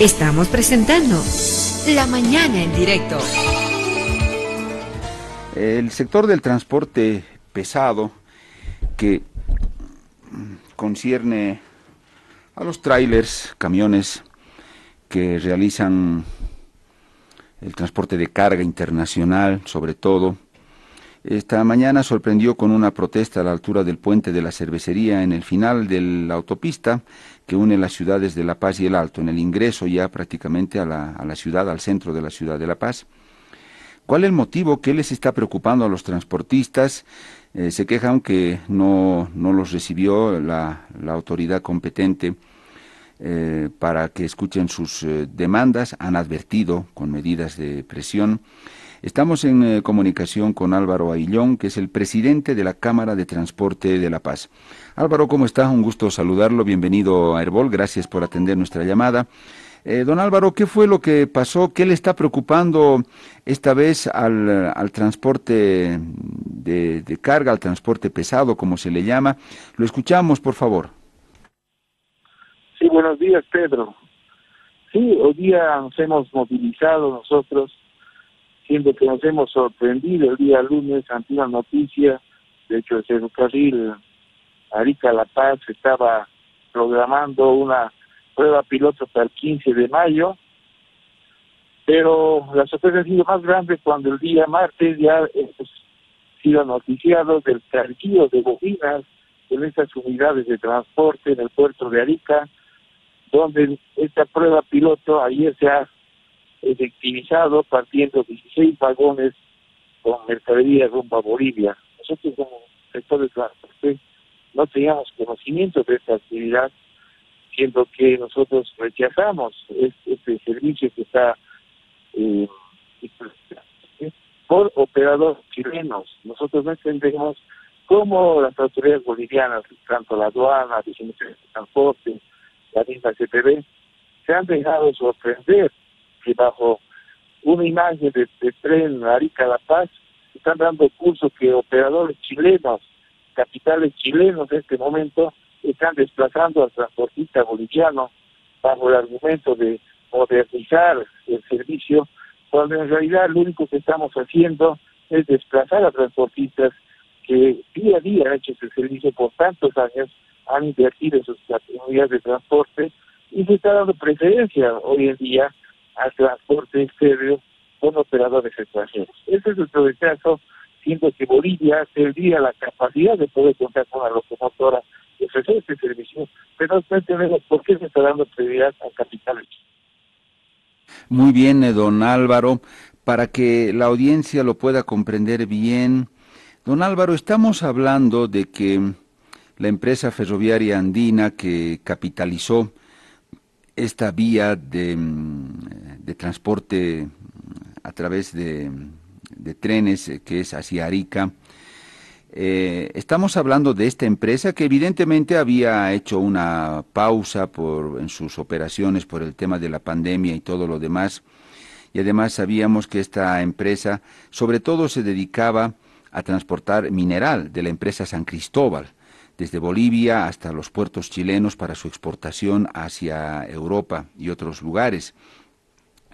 Estamos presentando La Mañana en directo. El sector del transporte pesado que concierne a los trailers, camiones que realizan el transporte de carga internacional, sobre todo. Esta mañana sorprendió con una protesta a la altura del puente de la cervecería en el final de la autopista que une las ciudades de La Paz y El Alto, en el ingreso ya prácticamente a la, a la ciudad, al centro de la ciudad de La Paz. ¿Cuál es el motivo? ¿Qué les está preocupando a los transportistas? Eh, se quejan que no, no los recibió la, la autoridad competente eh, para que escuchen sus eh, demandas. Han advertido con medidas de presión. Estamos en eh, comunicación con Álvaro Aillón, que es el presidente de la Cámara de Transporte de La Paz. Álvaro, ¿cómo está? Un gusto saludarlo. Bienvenido a Herbol. Gracias por atender nuestra llamada. don Álvaro, ¿qué fue lo que pasó? ¿Qué le está preocupando esta vez al, al transporte de, de, carga, al transporte pesado, como se le llama? Lo escuchamos, por favor. Sí, buenos días, Pedro. Sí, hoy día nos hemos movilizado nosotros, siendo que nos hemos sorprendido el día lunes ante una noticia, de hecho el ferrocarril Arica La Paz estaba programando una prueba piloto para el 15 de mayo, pero la sorpresa ha sido más grande cuando el día martes ya hemos sido noticiados del carguío de bobinas en estas unidades de transporte en el puerto de Arica, donde esta prueba piloto ayer se ha efectivizado partiendo 16 vagones con mercadería rumbo a Bolivia. Nosotros como sector de transporte no teníamos conocimiento de esta actividad, siendo que nosotros rechazamos este, servicio que está eh, por operadores chilenos. Nosotros no entendemos cómo las autoridades bolivianas, tanto la aduana, la de transporte, la misma CPB, se han dejado sorprender que bajo una imagen de, tren Arica-La Paz están dando curso que operadores chilenos, capitales chilenos en este momento, están desplazando al transportista boliviano bajo el argumento de modernizar el servicio, cuando en realidad lo único que estamos haciendo es desplazar a transportistas que día a día han hecho ese servicio por tantos años han invertido en sus categorías de transporte y se está dando preferencia hoy en día al transporte exterior con operadores extranjeros. Ese es nuestro rechazo, siendo que Bolivia tendría la capacidad de poder contar con la locomotora y ofrecer este servicio, pero no entendemos por qué se está dando prioridad al capital. Muy bien, eh, don Álvaro, para que la audiencia lo pueda comprender bien. Don Álvaro, estamos hablando de que la empresa ferroviaria andina que capitalizó esta vía de, mm, transporte a través de, trenes eh, que es hacia Arica. Eh, estamos hablando de esta empresa que evidentemente había hecho una pausa por, en sus operaciones por el tema de la pandemia y todo lo demás. Y además sabíamos que esta empresa sobre todo se dedicaba a transportar mineral de la empresa San Cristóbal desde Bolivia hasta los puertos chilenos para su exportación hacia Europa y otros lugares.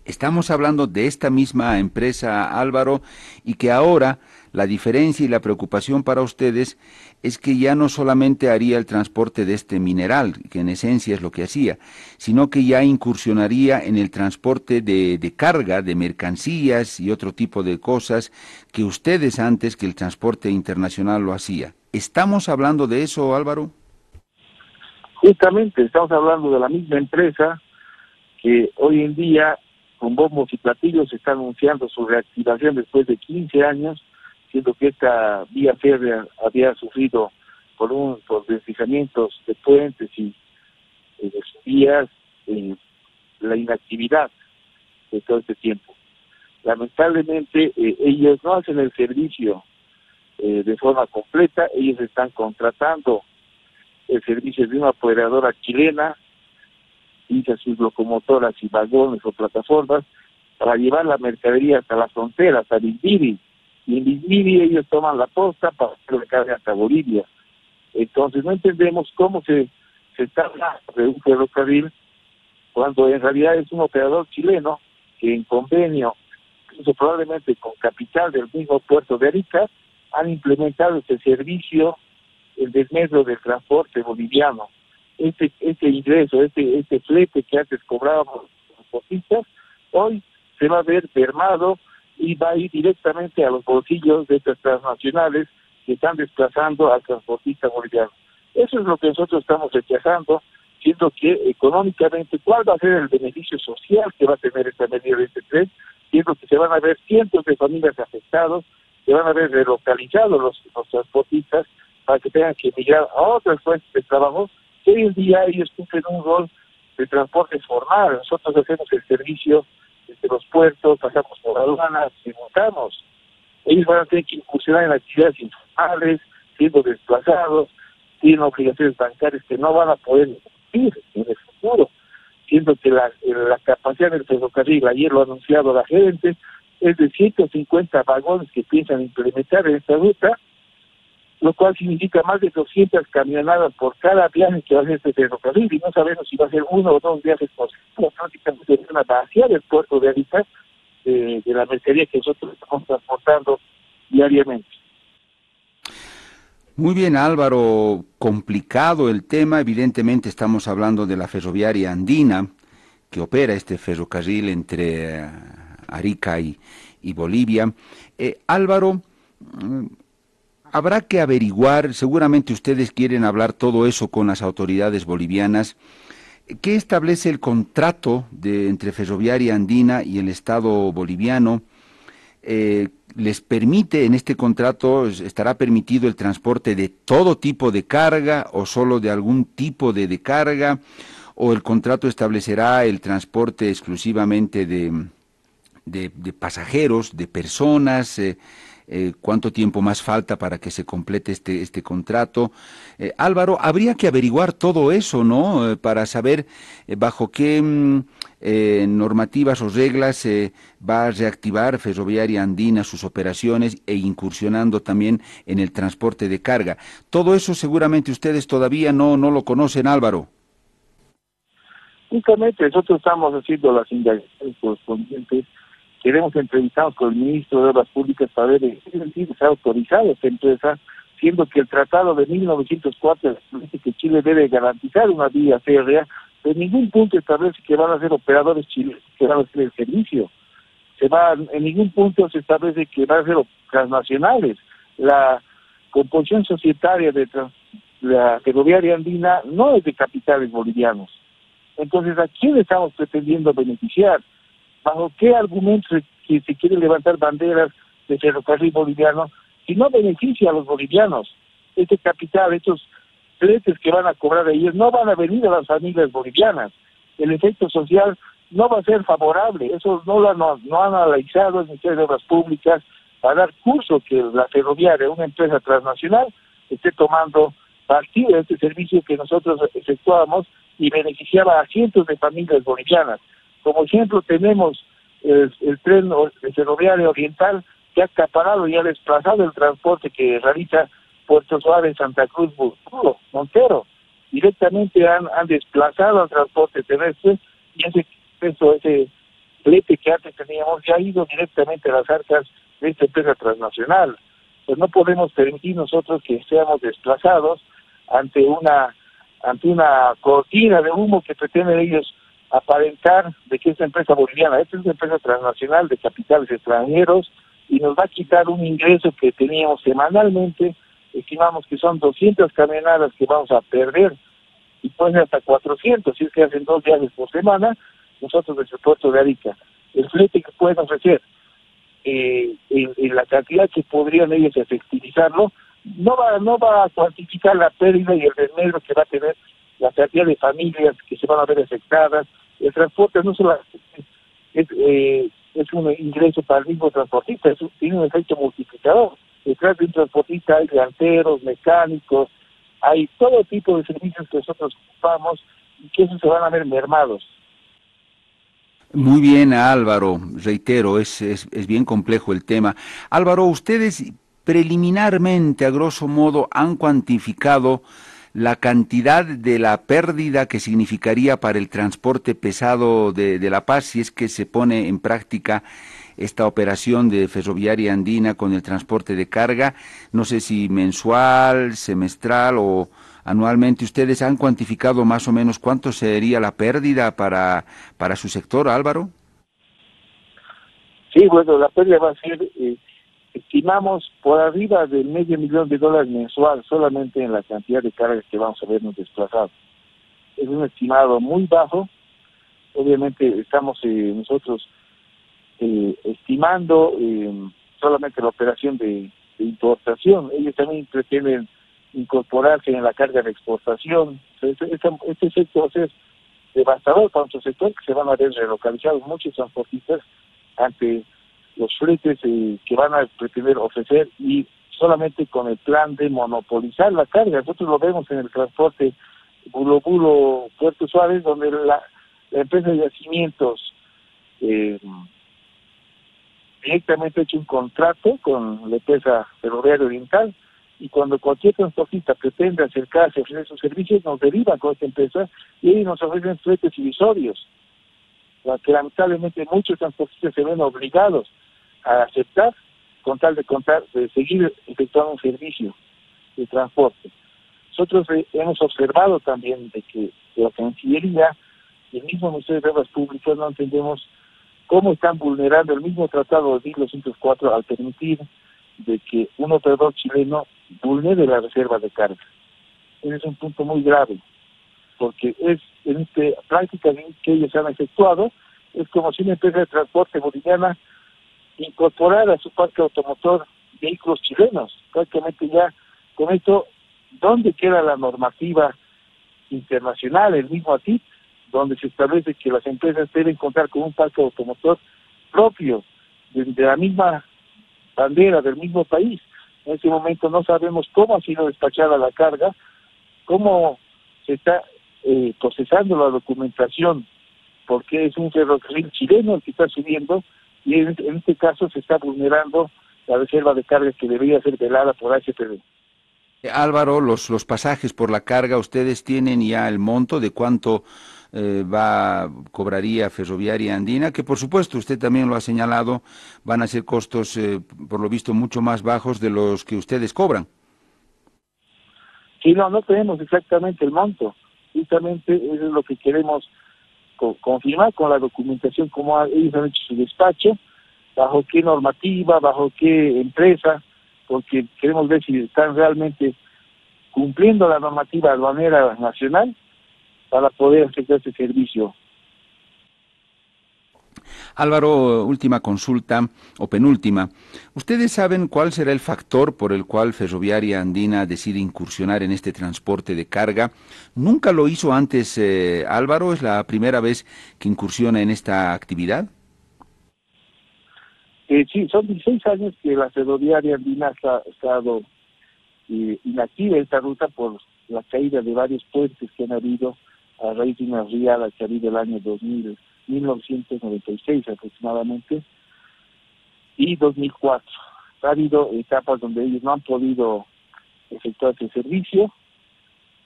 Estamos hablando de esta misma empresa, Álvaro, y que ahora la diferencia y la preocupación para ustedes es que ya no solamente haría el transporte de este mineral, que en esencia es lo que hacía, sino que ya incursionaría en el transporte de, carga, de mercancías y otro tipo de cosas que ustedes antes que el transporte internacional lo hacía. ¿Estamos hablando de eso, Álvaro? Justamente, estamos hablando de la misma empresa que hoy en día, con bombos y platillos, está anunciando su reactivación después de 15 años, siendo que esta vía férrea había sufrido por un por deslizamientos de puentes y de vías, la inactividad de todo este tiempo. Lamentablemente, eh, ellos no hacen el servicio eh, de forma completa. Ellos están contratando el servicio de una operadora chilena, dice sus locomotoras y vagones o plataformas, para llevar la mercadería hasta la frontera, hasta Lisbiri. Y en Lisbiri ellos toman la posta para hacer hasta Bolivia. Entonces no entendemos cómo se, se está hablando de un ferrocarril cuando en realidad es un operador chileno que en convenio, incluso probablemente con capital del mismo puerto de Arica, han implementado este servicio, el desmedro del transporte boliviano. Este, este ingreso, este, este flete que antes cobrábamos los transportistas, hoy se va a ver permado y va a ir directamente a los bolsillos de estas transnacionales que están desplazando al transportista boliviano. Eso es lo que nosotros estamos rechazando, siendo que económicamente, ¿cuál va a ser el beneficio social que va a tener esta medida de este tren? Siendo que se van a ver cientos de familias afectados, se van a ver relocalizados los, los transportistas para que tengan que emigrar a otras fuentes de trabajo, hoy en día ellos cumplen un rol de transporte formal. Nosotros hacemos el servicio desde los puertos, pasamos por aduanas y montamos. Ellos van a tener que incursionar en actividades informales, siendo desplazados, tienen obligaciones bancarias que no van a poder cumplir en el futuro, siendo que la, la capacidad del ferrocarril, ayer lo ha anunciado la gente, es de 150 vagones que piensan implementar en esta ruta, lo cual significa más de 200 camionadas por cada viaje que va a hacer este ferrocarril, y no sabemos si va a ser uno o dos viajes por semana, prácticamente una vacía del puerto de Arica de, de la mercadería que nosotros estamos transportando diariamente. Muy bien, Álvaro, complicado el tema. Evidentemente estamos hablando de la ferroviaria andina que opera este ferrocarril entre eh, Arica y, y Bolivia. Eh, Álvaro, mm, habrá que averiguar, seguramente ustedes quieren hablar todo eso con las autoridades bolivianas. ¿Qué establece el contrato de, entre Ferroviaria Andina y el Estado boliviano? Eh, les permite en este contrato, estará permitido el transporte de todo tipo de carga o solo de algún tipo de, carga, o el contrato establecerá el transporte exclusivamente de, de, de pasajeros, de personas, eh, eh, cuánto tiempo más falta para que se complete este, este contrato. Eh, Álvaro, habría que averiguar todo eso, ¿no? Eh, para saber eh, bajo qué mm, normativas o reglas va a reactivar Ferroviaria Andina sus operaciones e incursionando también en el transporte de carga. Todo eso seguramente ustedes todavía no, no lo conocen, Álvaro. Justamente nosotros estamos haciendo las indagaciones correspondientes queremos entrevistar con el ministro de Obras Públicas para ver en qué sentido se autorizado esta empresa, siendo que el tratado de 1904 dice que Chile debe garantizar una vía férrea, en ningún punto establece que van a ser operadores chilenos que van a hacer el servicio. Se va, en ningún punto se establece que van a ser transnacionales. La composición societaria de la ferroviaria andina no es de capitales bolivianos. Entonces, ¿a quién estamos pretendiendo beneficiar? Bajo qué argumentos se quiere levantar banderas de ferrocarril boliviano si no beneficia a los bolivianos. Este capital, estos fletes que van a cobrar ellos no van a venir a las familias bolivianas. El efecto social no va a ser favorable. Eso no lo han analizado el Ministerio de Obras Públicas para dar curso que la ferroviaria, una empresa transnacional, esté tomando partido de este servicio que nosotros efectuamos y beneficiaba a cientos de familias bolivianas. Como ejemplo tenemos el, tren ferroviario oriental que ha acaparado y ha desplazado el transporte que realiza Puerto Suárez, Santa Cruz, Burbulo, Montero. Directamente han, desplazado al transporte terrestre y ese, eso, ese flete que antes teníamos ya ha ido directamente a las arcas de esta empresa transnacional. Pues no podemos permitir nosotros que seamos desplazados ante una ante una cortina de humo que pretenden ellos aparentar de que esta empresa boliviana, esta es una empresa transnacional de capitales extranjeros y nos va a quitar un ingreso que teníamos semanalmente, estimamos que son 200 camionadas que vamos a perder y pueden ser hasta 400, si es que hacen dos viajes por semana, nosotros desde el puerto de Arica. El flete que pueden ofrecer eh, en, en, la cantidad que podrían ellos efectivizarlo, no va, no va a cuantificar la pérdida y el desmedro que va a tener la cantidad de familias que se van a ver afectadas. El transporte no solo es, eh, es un ingreso para el mismo transportista, es, tiene un efecto multiplicador. Detrás de un transportista hay delanteros, mecánicos, hay todo tipo de servicios que nosotros ocupamos y que esos se van a ver mermados. Muy bien, Álvaro, reitero, es, es, es bien complejo el tema. Álvaro, ustedes preliminarmente, a grosso modo, han cuantificado la cantidad de la pérdida que significaría para el transporte pesado de, de La Paz si es que se pone en práctica esta operación de ferroviaria andina con el transporte de carga, no sé si mensual, semestral o anualmente. ¿Ustedes han cuantificado más o menos cuánto sería la pérdida para, para su sector, Álvaro? Sí, bueno, la pérdida va a ser, eh, estimamos, por arriba del medio millón de dólares mensual solamente en la cantidad de cargas que vamos a vernos desplazados. Es un estimado muy bajo. Obviamente estamos eh, nosotros eh, estimando eh, solamente la operación de, importación. Ellos también pretenden incorporarse en la carga de exportación. Este, este, va a ser devastador para nuestro sector, que se van a ver relocalizados muchos transportistas ante los fletes eh, que van a pretender ofrecer y solamente con el plan de monopolizar la carga. Nosotros lo vemos en el transporte Bulo Bulo Puerto Suárez, donde la, empresa de yacimientos eh, directamente hecho un contrato con la empresa ferroviaria oriental y cuando cualquier transportista pretende acercarse a ofrecer sus servicios, nos deriva con esta empresa y ellos nos ofrecen fletes divisorios, que lamentablemente muchos transportistas se ven obligados a aceptar con tal de contar, de seguir efectuando un servicio de transporte. Nosotros hemos observado también de que la Cancillería y el mismo Ministerio de Obras Públicas no entendemos cómo están vulnerando el mismo tratado de 1904 al permitir de que un operador chileno vulnere la reserva de carga. Ese es un punto muy grave, porque es en esta práctica que ellos han efectuado, es como si una empresa de transporte boliviana incorporara a su parque automotor vehículos chilenos. Prácticamente ya con esto, ¿dónde queda la normativa internacional, el mismo ATIP, donde se establece que las empresas deben contar con un parque automotor propio, de, la misma bandera, del mismo país. En este momento no sabemos cómo ha sido despachada la carga, cómo se está eh, procesando la documentación, porque es un ferrocarril chileno el que está subiendo y en, este caso se está vulnerando la reserva de carga que debería ser velada por HPD. Álvaro, los, los pasajes por la carga, ¿ustedes tienen ya el monto de cuánto eh, va cobraría Ferroviaria Andina, que por supuesto usted también lo ha señalado, van a ser costos eh, por lo visto mucho más bajos de los que ustedes cobran. Sí, no, no tenemos exactamente el monto. Justamente eso es lo que queremos confirmar con la documentación, como ellos han hecho su despacho, bajo qué normativa, bajo qué empresa, porque queremos ver si están realmente cumpliendo la normativa de manera nacional para poder hacer este servicio. Álvaro, última consulta o penúltima. ¿Ustedes saben cuál será el factor por el cual Ferroviaria Andina decide incursionar en este transporte de carga? ¿Nunca lo hizo antes eh, Álvaro? ¿Es la primera vez que incursiona en esta actividad? Eh, sí, son 16 años que la Ferroviaria Andina ha estado eh, inactiva esta ruta por la caída de varios puentes que han habido a raíz de una riada que ha habido el año 2000, 1996 aproximadamente, y 2004. Ha habido etapas donde ellos no han podido efectuar ese servicio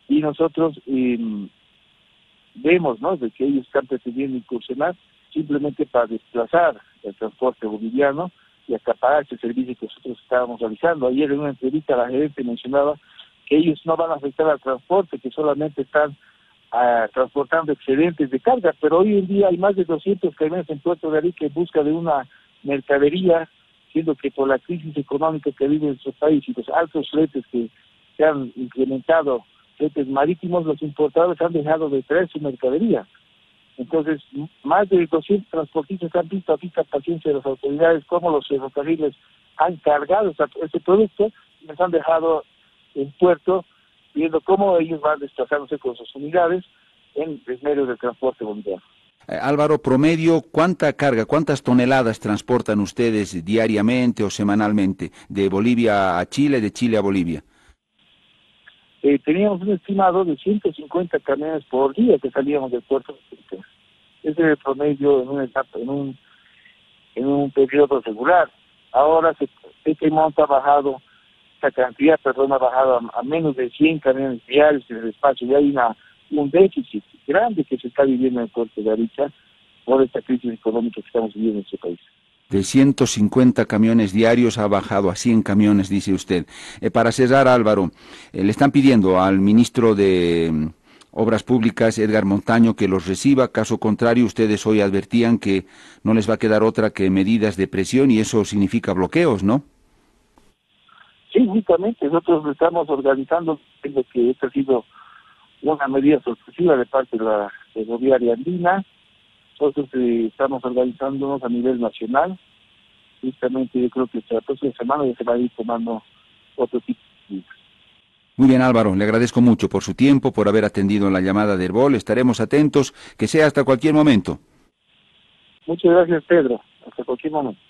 y nosotros em, vemos ¿no? de que ellos están pretendiendo incursionar simplemente para desplazar el transporte boliviano y acaparar ese servicio que nosotros estábamos realizando. Ayer en una entrevista la gerente mencionaba que ellos no van a afectar al transporte, que solamente están transportando excedentes de carga, pero hoy en día hay más de 200 camiones en Puerto de Arica en busca de una mercadería, siendo que por la crisis económica que vive nuestro país y los altos fletes que se han incrementado, fletes marítimos, los importadores han dejado de traer su mercadería. Entonces, más de 200 transportistas han visto a vista paciencia de las autoridades cómo los ferrocarriles han cargado ese producto y les han dejado en puerto viendo cómo ellos van desplazándose con sus unidades en medios de transporte boliviano. Eh, Álvaro, promedio, ¿cuánta carga, cuántas toneladas transportan ustedes diariamente o semanalmente de Bolivia a Chile, de Chile a Bolivia? Eh, teníamos un estimado de 150 camiones por día que salíamos del puerto. Ese es el promedio en etapa, en un, en un periodo regular. Ahora se, este monto ha bajado esta cantidad, perdón, ha bajado a, menos de 100 camiones diarios en el espacio y hay una, un déficit grande que se está viviendo en el puerto de Arica por esta crisis económica que estamos viviendo en este país. De 150 camiones diarios ha bajado a 100 camiones, dice usted. Eh, para cerrar, Álvaro, eh, le están pidiendo al ministro de mm, Obras Públicas, Edgar Montaño, que los reciba. Caso contrario, ustedes hoy advertían que no les va a quedar otra que medidas de presión y eso significa bloqueos, ¿no? Sí, justamente. Nosotros estamos organizando, creo que esta ha sido una medida sorpresiva de parte de la ferroviaria andina. Nosotros eh, estamos organizándonos a nivel nacional. Justamente yo creo que la próxima semana ya se va a ir tomando otro tipo de. Muy bien Álvaro, le agradezco mucho por su tiempo, por haber atendido la llamada de Herbol. Estaremos atentos, que sea hasta cualquier momento. Muchas gracias Pedro, hasta cualquier momento.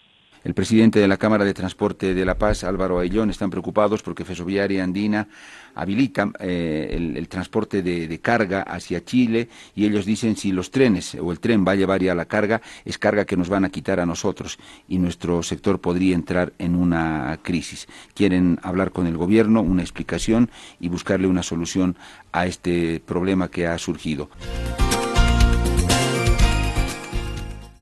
El presidente de la Cámara de Transporte de La Paz, Álvaro Ayllón, están preocupados porque Fesoviaria Andina habilita eh, el, transporte de, carga hacia Chile y ellos dicen si los trenes o el tren va a llevar ya la carga, es carga que nos van a quitar a nosotros y nuestro sector podría entrar en una crisis. Quieren hablar con el gobierno, una explicación y buscarle una solución a este problema que ha surgido.